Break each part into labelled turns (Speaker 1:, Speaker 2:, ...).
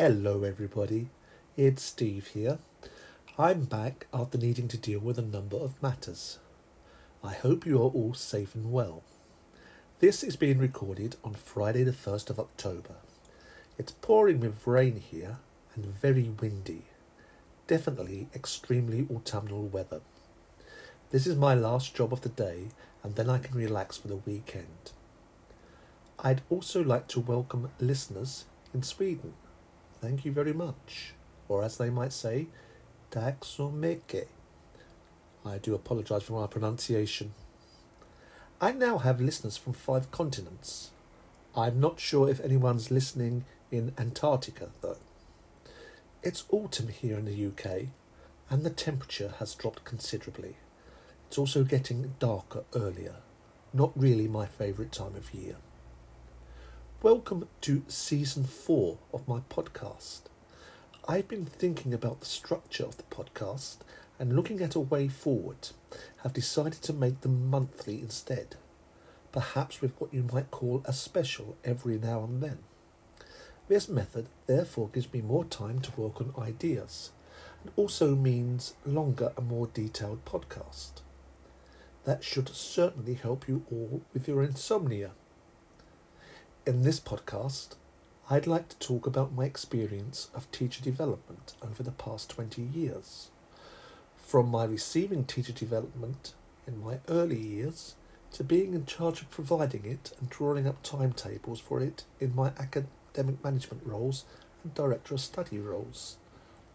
Speaker 1: Hello, everybody. It's Steve here. I'm back after needing to deal with a number of matters. I hope you are all safe and well. This is being recorded on Friday, the 1st of October. It's pouring with rain here and very windy. Definitely extremely autumnal weather. This is my last job of the day, and then I can relax for the weekend. I'd also like to welcome listeners in Sweden. Thank you very much. Or as they might say, mycket. I do apologise for my pronunciation. I now have listeners from five continents. I'm not sure if anyone's listening in Antarctica, though. It's autumn here in the UK, and the temperature has dropped considerably. It's also getting darker earlier. Not really my favourite time of year. Welcome to season four of my podcast. I've been thinking about the structure of the podcast and looking at a way forward, have decided to make them monthly instead, perhaps with what you might call a special every now and then. This method therefore gives me more time to work on ideas and also means longer and more detailed podcast. That should certainly help you all with your insomnia. In this podcast, I'd like to talk about my experience of teacher development over the past 20 years. From my receiving teacher development in my early years to being in charge of providing it and drawing up timetables for it in my academic management roles and director of study roles,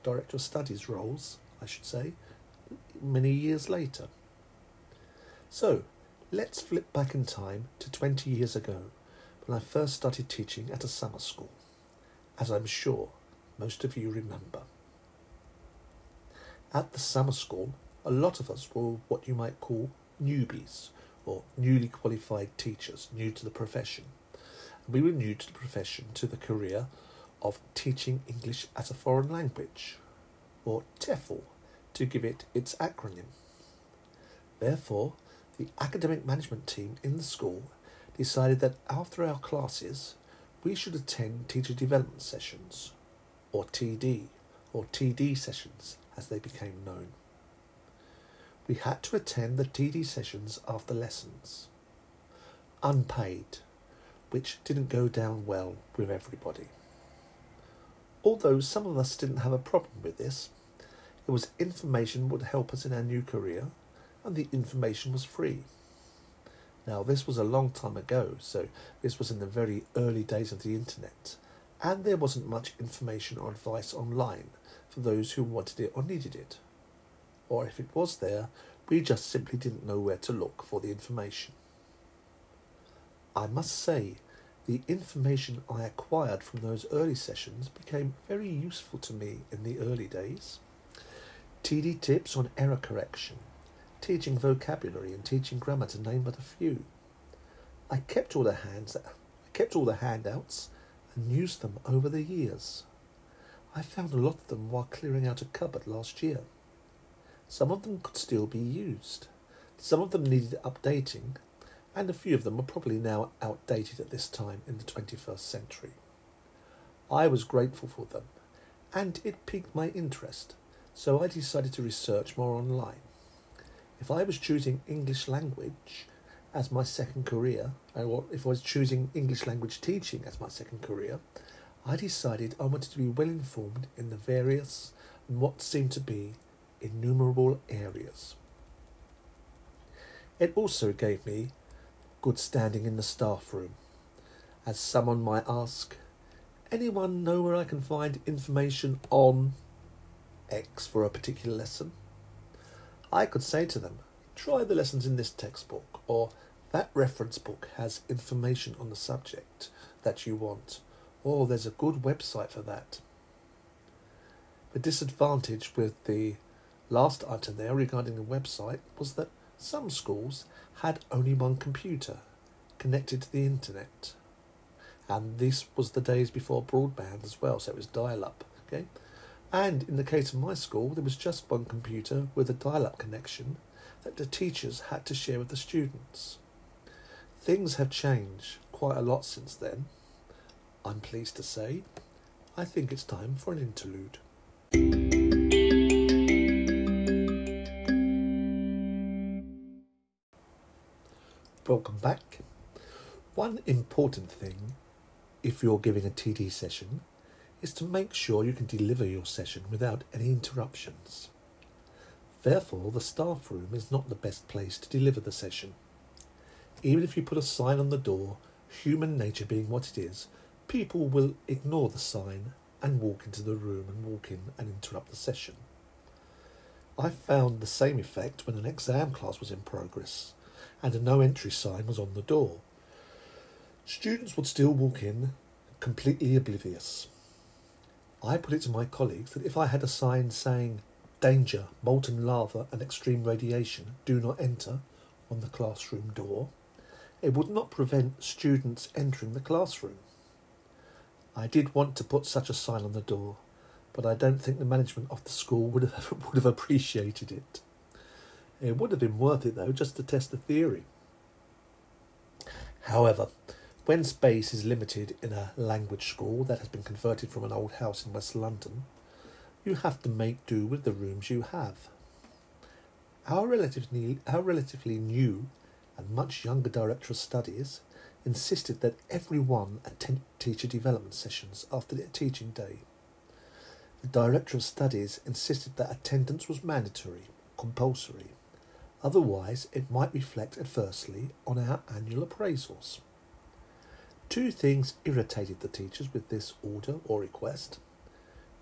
Speaker 1: director of studies roles, I should say, many years later. So, let's flip back in time to 20 years ago when I first started teaching at a summer school, as I'm sure most of you remember. At the summer school, a lot of us were what you might call newbies, or newly qualified teachers, new to the profession. We were new to the profession, to the career of teaching English as a foreign language, or TEFL, to give it its acronym. Therefore, the academic management team in the school decided that after our classes, we should attend teacher development sessions, or TD, or TD sessions as they became known. We had to attend the TD sessions after lessons, unpaid, which didn't go down well with everybody. Although some of us didn't have a problem with this, it was information would help us in our new career, and the information was free. Now, this was a long time ago, so this was in the very early days of the internet, and there wasn't much information or advice online for those who wanted it or needed it. Or if it was there, we just simply didn't know where to look for the information. I must say, the information I acquired from those early sessions became very useful to me in the early days. TD tips on error correction, teaching vocabulary and teaching grammar to name but a few. I kept all the hands I kept all the handouts and used them over the years. I found a lot of them while clearing out a cupboard last year. Some of them could still be used. Some of them needed updating, and a few of them are probably now outdated at this time in the 21st century. I was grateful for them, and it piqued my interest, so I decided to research more online. If I was choosing English language as my second career, or if I was choosing English language teaching as my second career, I decided I wanted to be well informed in the various and what seemed to be innumerable areas. It also gave me good standing in the staff room, as someone might ask, anyone know where I can find information on X for a particular lesson? I could say to them, try the lessons in this textbook, or that reference book has information on the subject that you want, or there's a good website for that. The disadvantage with the last item there regarding the website was that some schools had only one computer connected to the internet. And this was the days before broadband as well, so it was dial up. Okay? And in the case of my school, there was just one computer with a dial up connection that the teachers had to share with the students. Things have changed quite a lot since then, I'm pleased to say. I think it's time for an interlude. Welcome back. One important thing, if you're giving a TD session, is to make sure you can deliver your session without any interruptions. Therefore, the staff room is not the best place to deliver the session. Even if you put a sign on the door, human nature being what it is, people will ignore the sign and walk into the room and walk in and interrupt the session. I found the same effect when an exam class was in progress and a no entry sign was on the door. Students would still walk in completely oblivious. I put it to my colleagues that if I had a sign saying danger, molten lava, and extreme radiation, do not enter on the classroom door, it would not prevent students entering the classroom. I did want to put such a sign on the door, but I don't think the management of the school would have, would have appreciated it. It would have been worth it though, just to test the theory. However, when space is limited in a language school that has been converted from an old house in West London, you have to make do with the rooms you have. Our relatively, our relatively new and much younger Director of Studies insisted that everyone attend teacher development sessions after their teaching day. The Director of Studies insisted that attendance was mandatory, compulsory. Otherwise, it might reflect adversely on our annual appraisals. Two things irritated the teachers with this order or request.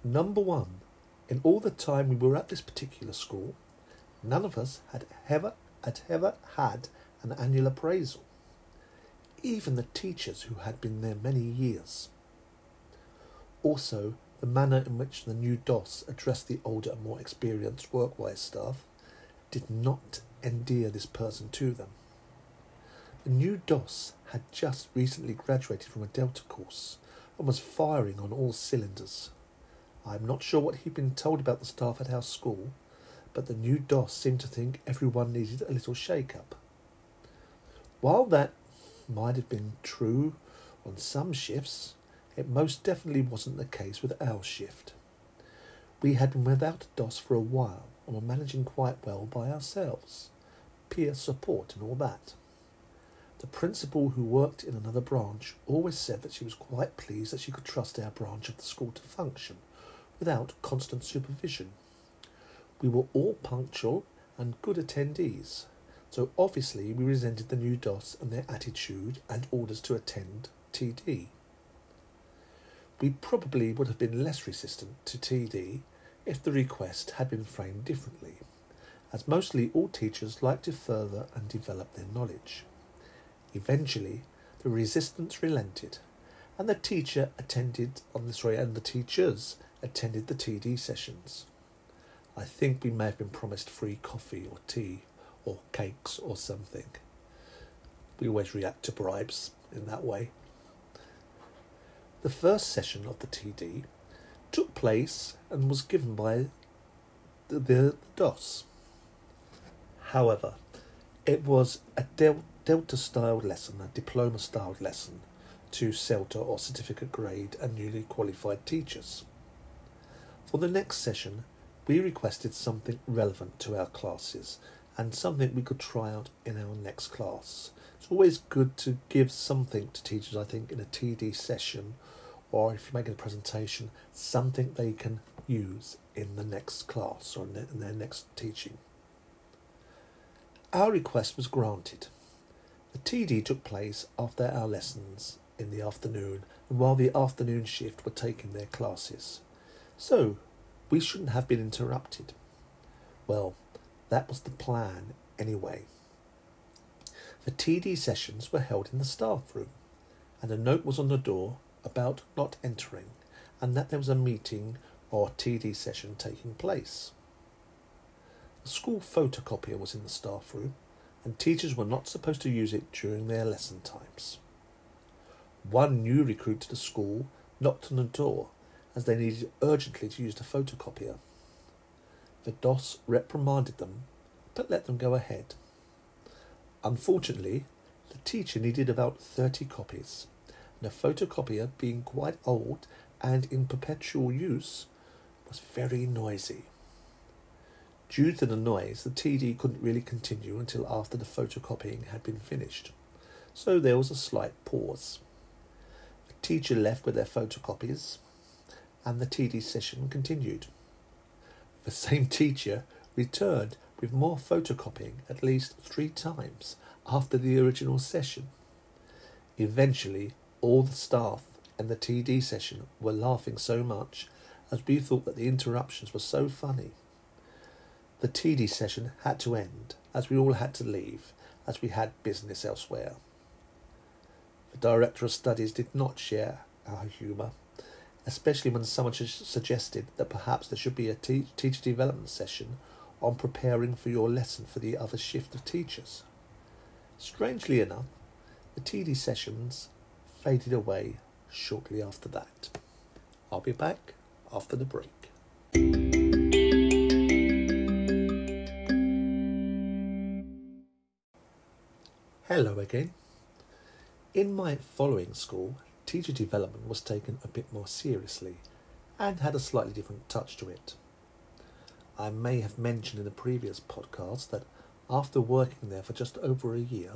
Speaker 1: Number one, in all the time we were at this particular school, none of us had ever had ever had an annual appraisal even the teachers who had been there many years. Also, the manner in which the new DOS addressed the older and more experienced workwise staff did not endear this person to them. The new DOS had just recently graduated from a Delta course and was firing on all cylinders. I am not sure what he'd been told about the staff at our school, but the new DOS seemed to think everyone needed a little shake up. While that might have been true on some shifts, it most definitely wasn't the case with our shift. We had been without DOS for a while and were managing quite well by ourselves, peer support and all that. The principal who worked in another branch always said that she was quite pleased that she could trust our branch of the school to function without constant supervision. We were all punctual and good attendees, so obviously we resented the new DOS and their attitude and orders to attend TD. We probably would have been less resistant to TD if the request had been framed differently, as mostly all teachers like to further and develop their knowledge. Eventually, the resistance relented, and the teacher attended on this way, and the teachers attended the TD sessions. I think we may have been promised free coffee or tea or cakes or something. We always react to bribes in that way. The first session of the TD took place and was given by the, the DOS. However, it was a del- Delta styled lesson, a diploma styled lesson to CELTA or certificate grade and newly qualified teachers. For the next session, we requested something relevant to our classes and something we could try out in our next class. It's always good to give something to teachers, I think, in a TD session or if you're making a presentation, something they can use in the next class or in their next teaching. Our request was granted. The TD took place after our lessons in the afternoon and while the afternoon shift were taking their classes. So, we shouldn't have been interrupted. Well, that was the plan anyway. The TD sessions were held in the staff room, and a note was on the door about not entering and that there was a meeting or TD session taking place. The school photocopier was in the staff room, and teachers were not supposed to use it during their lesson times. One new recruit to the school knocked on the door as they needed urgently to use the photocopier. The DOS reprimanded them, but let them go ahead. Unfortunately, the teacher needed about 30 copies, and the photocopier, being quite old, and in perpetual use was very noisy. Due to the noise, the TD couldn't really continue until after the photocopying had been finished, so there was a slight pause. The teacher left with their photocopies, and the TD session continued. The same teacher returned with more photocopying at least three times after the original session. Eventually, all the staff and the TD session were laughing so much as we thought that the interruptions were so funny. The TD session had to end as we all had to leave as we had business elsewhere. The Director of Studies did not share our humour, especially when someone suggested that perhaps there should be a te- teacher development session on preparing for your lesson for the other shift of teachers. Strangely enough, the TD sessions faded away shortly after that. I'll be back after the break. Hello again. In my following school, teacher development was taken a bit more seriously and had a slightly different touch to it. I may have mentioned in a previous podcast that after working there for just over a year,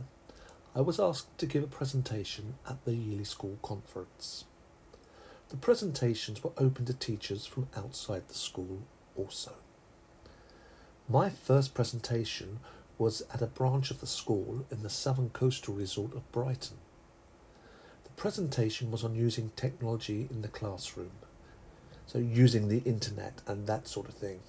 Speaker 1: I was asked to give a presentation at the yearly school conference. The presentations were open to teachers from outside the school also. My first presentation was at a branch of the school in the southern coastal resort of Brighton. The presentation was on using technology in the classroom, so using the internet and that sort of thing.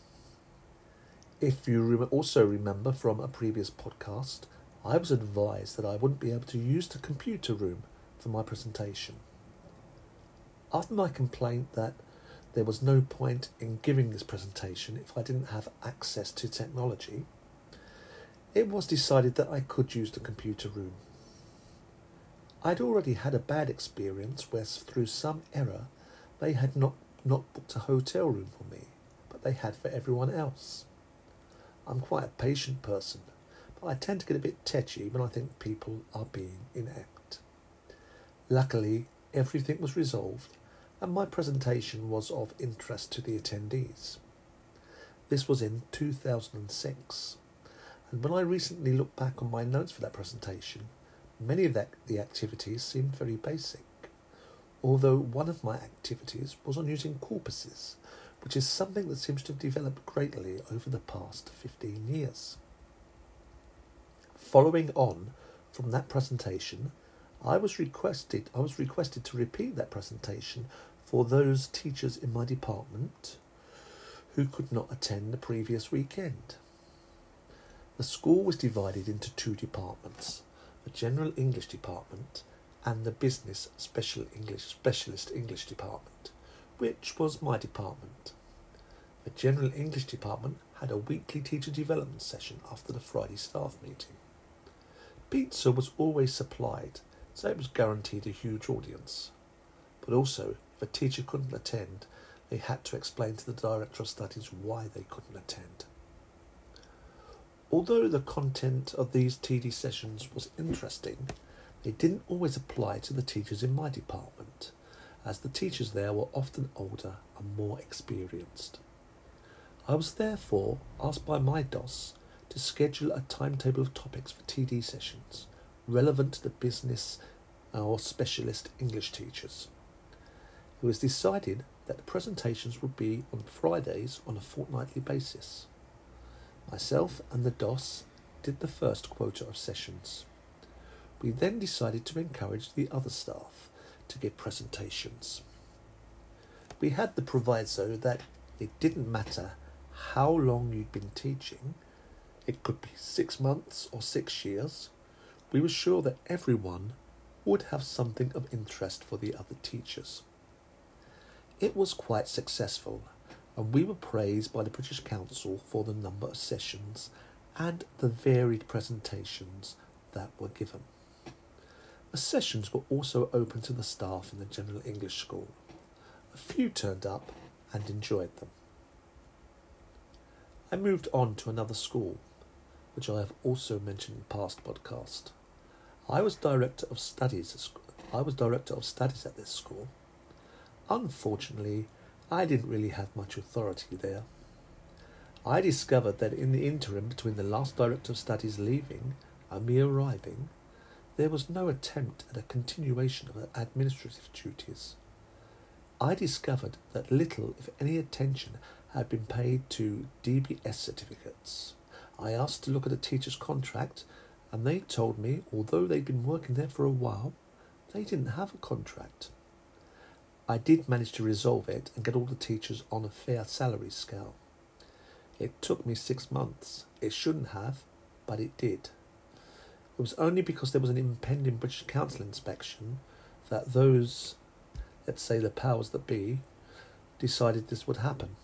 Speaker 1: If you also remember from a previous podcast, I was advised that I wouldn't be able to use the computer room for my presentation. After my complaint that there was no point in giving this presentation if I didn't have access to technology, it was decided that I could use the computer room. I'd already had a bad experience where, through some error, they had not, not booked a hotel room for me, but they had for everyone else. I'm quite a patient person, but I tend to get a bit tetchy when I think people are being inept. Luckily, everything was resolved, and my presentation was of interest to the attendees. This was in 2006, and when I recently looked back on my notes for that presentation, many of that, the activities seemed very basic, although one of my activities was on using corpuses, which is something that seems to have developed greatly over the past 15 years. Following on from that presentation, I was requested I was requested to repeat that presentation for those teachers in my department who could not attend the previous weekend. The school was divided into two departments, the general English department and the business special English specialist English department, which was my department. The general English department had a weekly teacher development session after the Friday staff meeting. Pizza was always supplied, so it was guaranteed a huge audience. But also, if a teacher couldn't attend, they had to explain to the Director of Studies why they couldn't attend. Although the content of these TD sessions was interesting, they didn't always apply to the teachers in my department, as the teachers there were often older and more experienced. I was therefore asked by my DOS to schedule a timetable of topics for TD sessions relevant to the business or specialist English teachers. It was decided that the presentations would be on Fridays on a fortnightly basis. Myself and the DOS did the first quota of sessions. We then decided to encourage the other staff to give presentations. We had the proviso that it didn't matter how long you'd been teaching, it could be six months or six years, we were sure that everyone would have something of interest for the other teachers. It was quite successful, and we were praised by the British Council for the number of sessions and the varied presentations that were given. The sessions were also open to the staff in the General English School. A few turned up and enjoyed them. I moved on to another school which I have also mentioned in past podcast. I was director of studies. I was director of studies at this school. Unfortunately, I didn't really have much authority there. I discovered that in the interim between the last Director of Studies leaving and me arriving, there was no attempt at a continuation of administrative duties. I discovered that little, if any, attention had been paid to DBS certificates. I asked to look at a teacher's contract, and they told me, although they'd been working there for a while, they didn't have a contract. I did manage to resolve it and get all the teachers on a fair salary scale. It took me six months. It shouldn't have, but it did. It was only because there was an impending British Council inspection that those, let's say the powers that be, decided this would happen.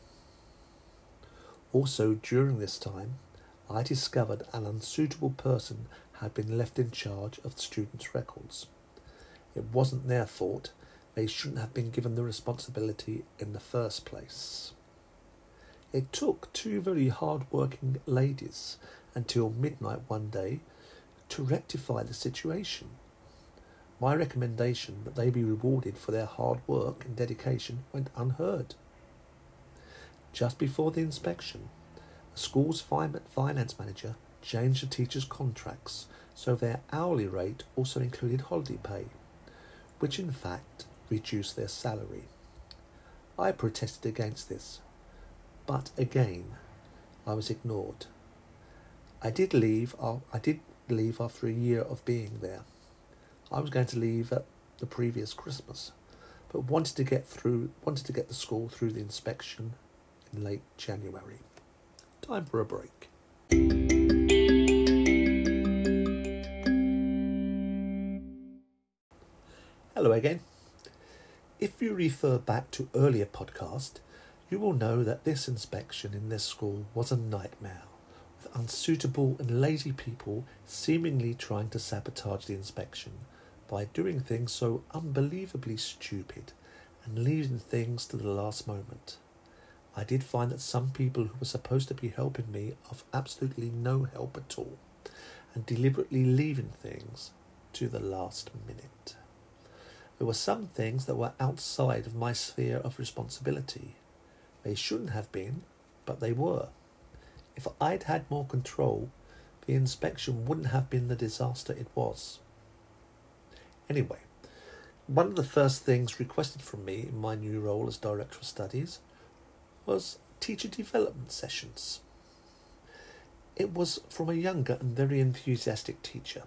Speaker 1: Also, during this time, I discovered an unsuitable person had been left in charge of the students' records. It wasn't their fault, they shouldn't have been given the responsibility in the first place. It took two very hard working ladies until midnight one day to rectify the situation. My recommendation that they be rewarded for their hard work and dedication went unheard. Just before the inspection, the school's finance manager changed the teachers' contracts so their hourly rate also included holiday pay, which in fact reduce their salary. I protested against this, but again, I was ignored. I did leave. I did leave after a year of being there. I was going to leave at the previous Christmas, but wanted to get through. Wanted to get the school through the inspection in late January. Time for a break. Hello again. If you refer back to earlier podcast, you will know that this inspection in this school was a nightmare, with unsuitable and lazy people seemingly trying to sabotage the inspection by doing things so unbelievably stupid and leaving things to the last moment. I did find that some people who were supposed to be helping me of absolutely no help at all and deliberately leaving things to the last minute. There were some things that were outside of my sphere of responsibility. They shouldn't have been, but they were. If I'd had more control, the inspection wouldn't have been the disaster it was. Anyway, one of the first things requested from me in my new role as Director of Studies was teacher development sessions. It was from a younger and very enthusiastic teacher.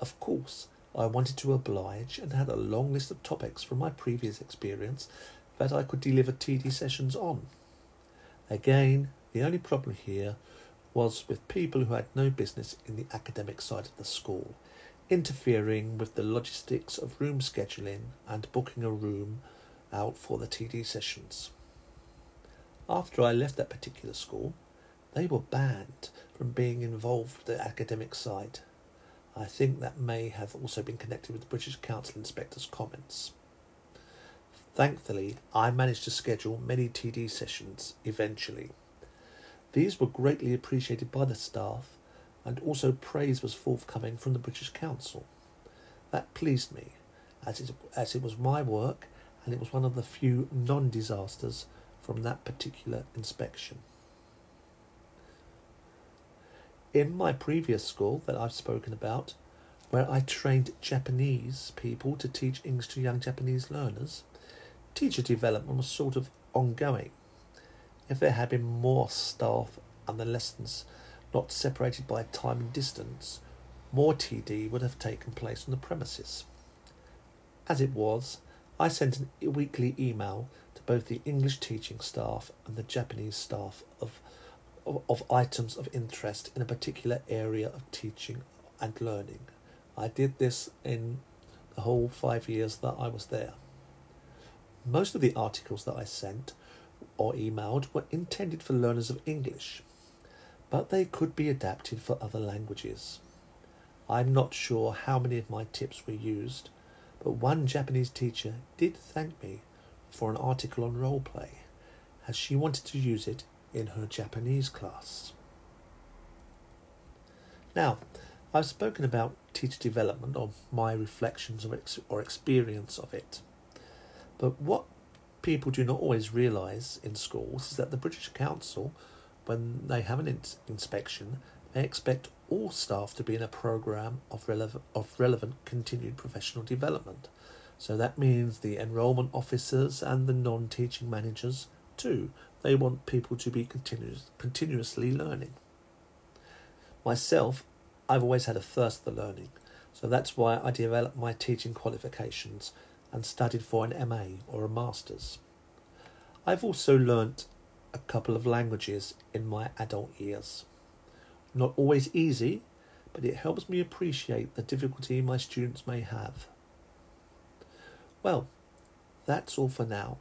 Speaker 1: Of course, I wanted to oblige and had a long list of topics from my previous experience that I could deliver TD sessions on. Again, the only problem here was with people who had no business in the academic side of the school, interfering with the logistics of room scheduling and booking a room out for the TD sessions. After I left that particular school, they were banned from being involved with the academic side. I think that may have also been connected with the British Council Inspector's comments. Thankfully, I managed to schedule many TD sessions eventually. These were greatly appreciated by the staff, and also praise was forthcoming from the British Council. That pleased me, as it, as it was my work and it was one of the few non disasters from that particular inspection. In my previous school that I've spoken about, where I trained Japanese people to teach English to young Japanese learners, teacher development was sort of ongoing. If there had been more staff and the lessons not separated by time and distance, more TD would have taken place on the premises. As it was, I sent a weekly email to both the English teaching staff and the Japanese staff of of, of items of interest in a particular area of teaching and learning. I did this in the whole five years that I was there. Most of the articles that I sent or emailed were intended for learners of English, but they could be adapted for other languages. I'm not sure how many of my tips were used, but one Japanese teacher did thank me for an article on role play, as she wanted to use it in her Japanese class. Now, I've spoken about teacher development or my reflections or, ex- or experience of it. But what people do not always realise in schools is that the British Council, when they have an in- inspection, they expect all staff to be in a programme of, relevant of relevant continued professional development. So that means the enrolment officers and the non teaching managers too. They want people to be continuous, continuously learning. Myself, I've always had a thirst for learning, so that's why I developed my teaching qualifications and studied for an MA or a Master's. I've also learnt a couple of languages in my adult years. Not always easy, but it helps me appreciate the difficulty my students may have. Well, that's all for now.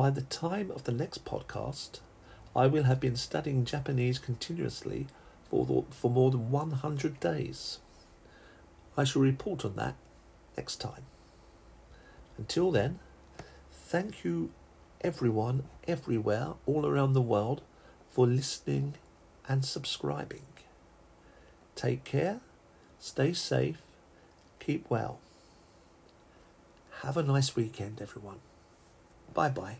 Speaker 1: By the time of the next podcast, I will have been studying Japanese continuously for, the, for more than 100 days. I shall report on that next time. Until then, thank you everyone, everywhere, all around the world, for listening and subscribing. Take care, stay safe, keep well. Have a nice weekend, everyone. Bye bye.